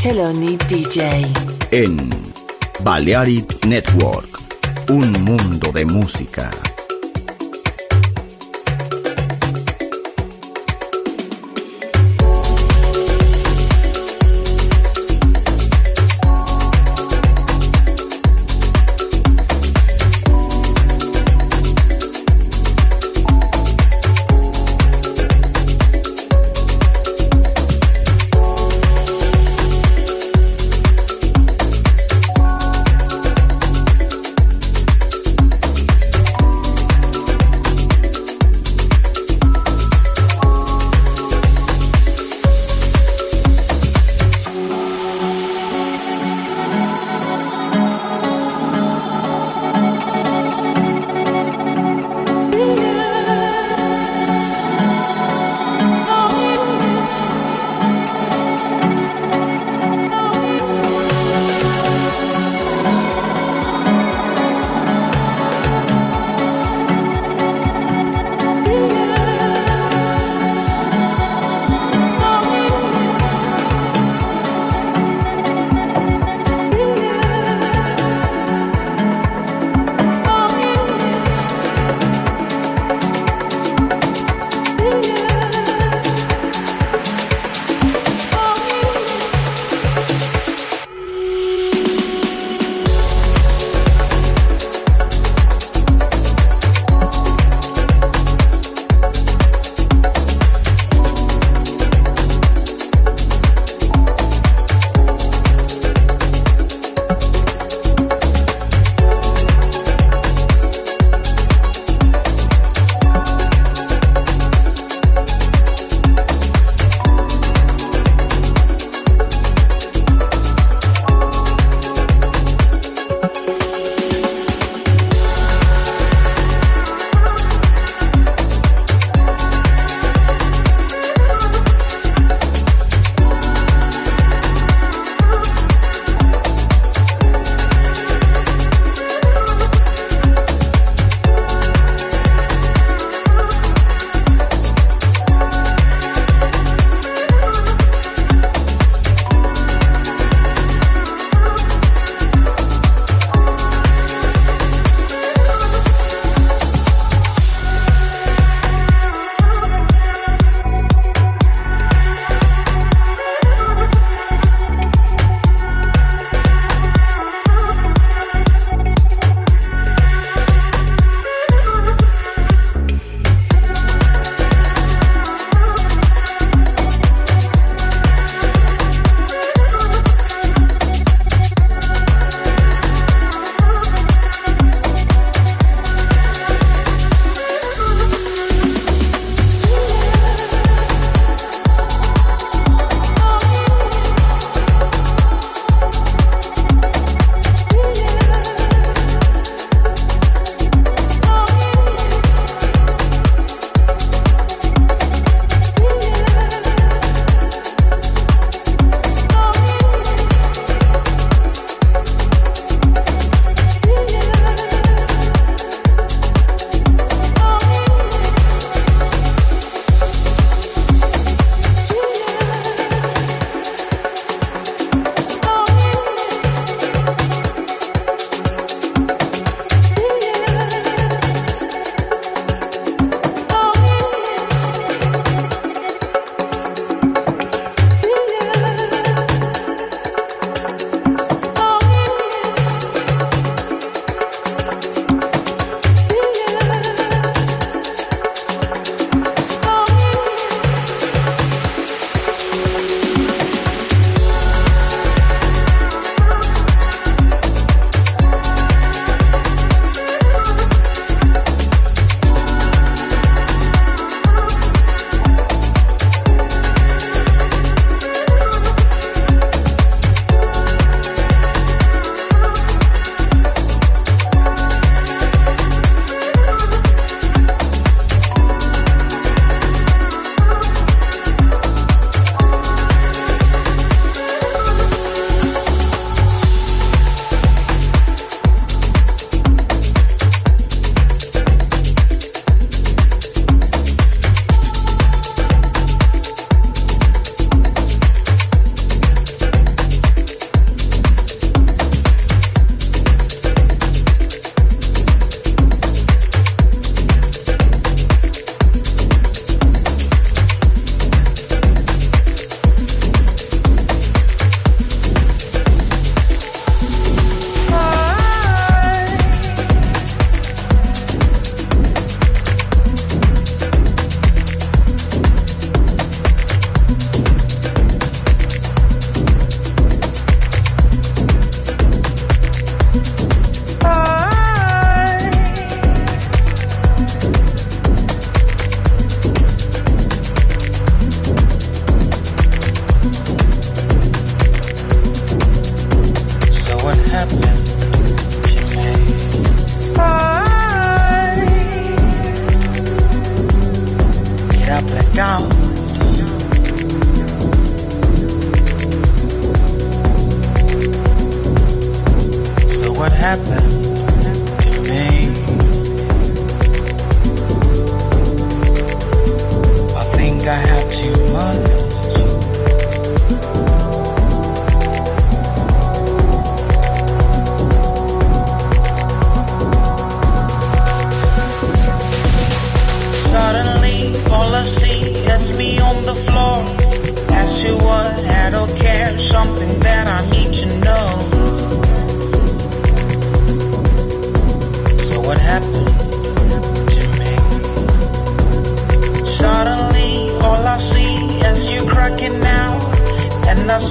Celloni DJ. En Balearic Network. Un mundo de música.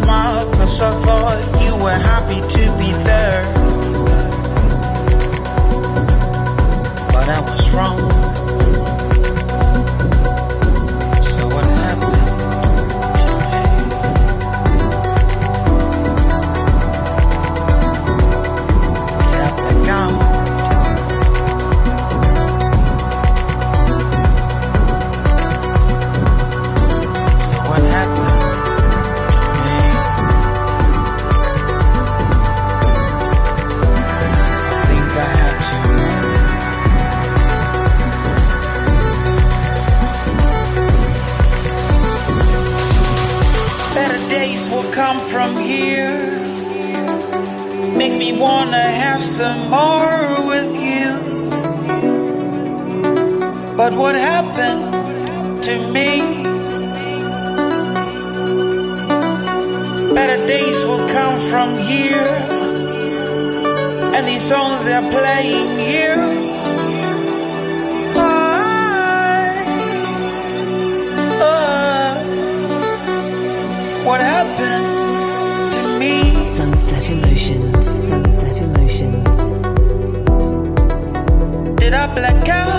cause I thought you were happy to be there. But I was wrong. what happened to me. Better days will come from here, and these songs they're playing here. Uh, what happened to me. Sunset emotions. Sunset emotions. Did I black out?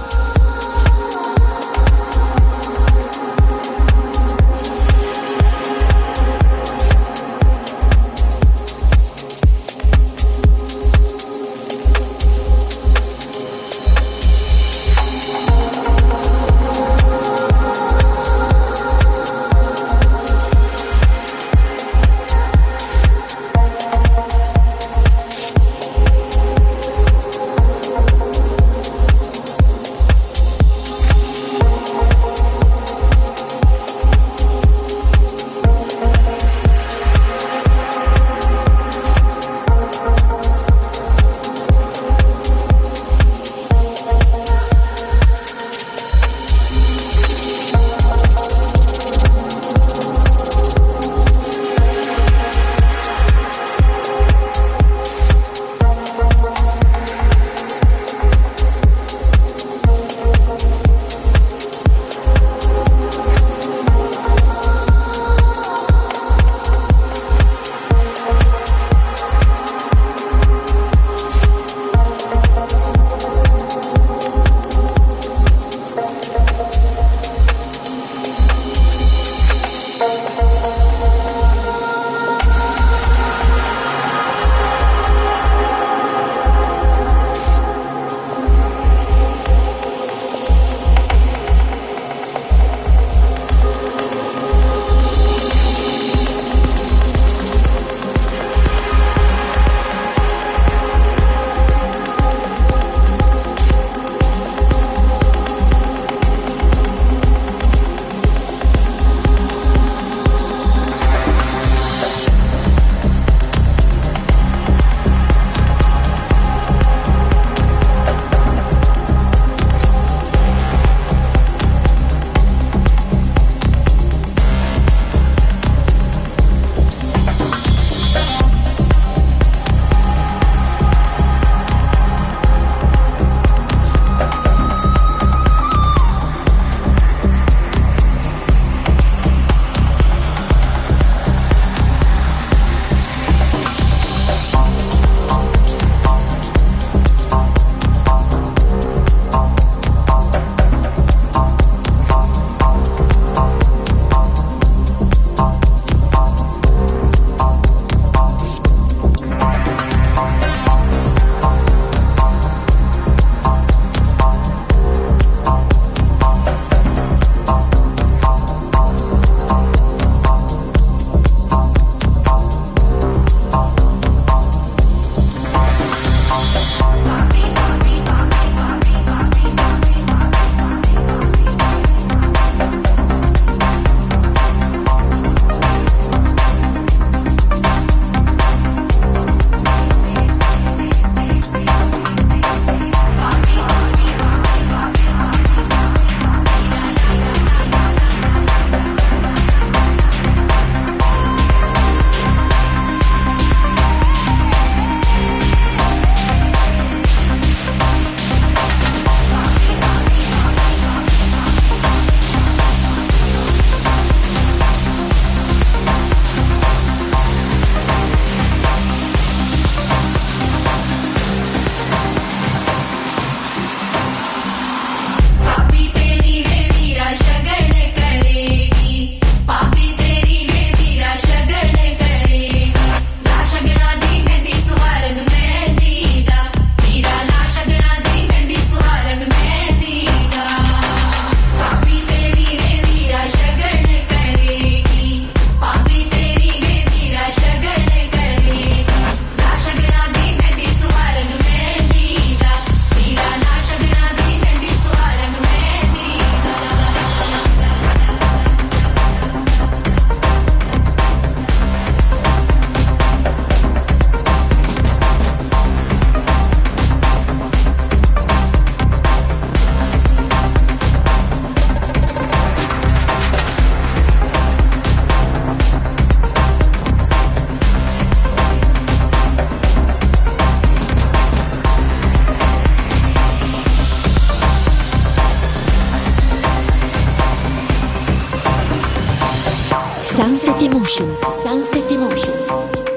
Sunset Emotions. Sunset Emotions.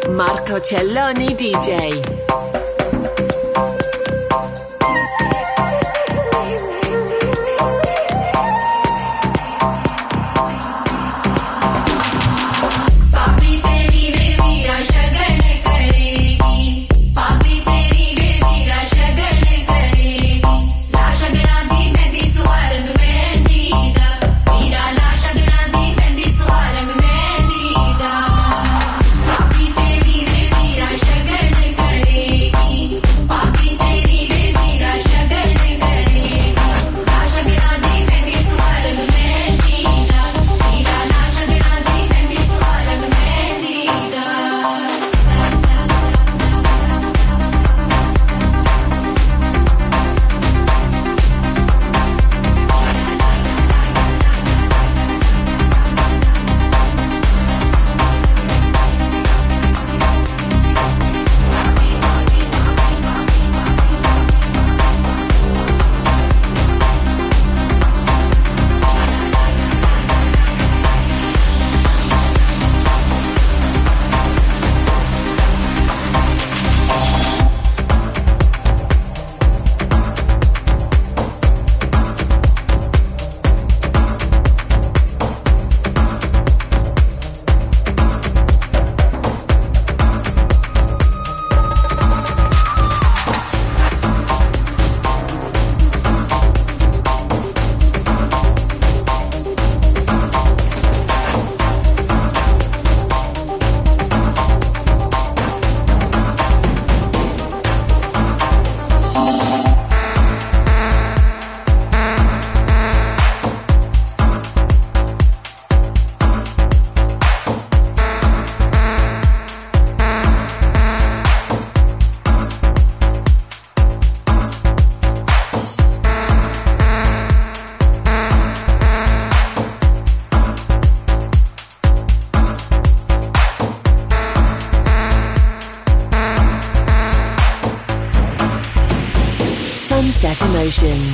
Marco Celloni DJ. Emotions.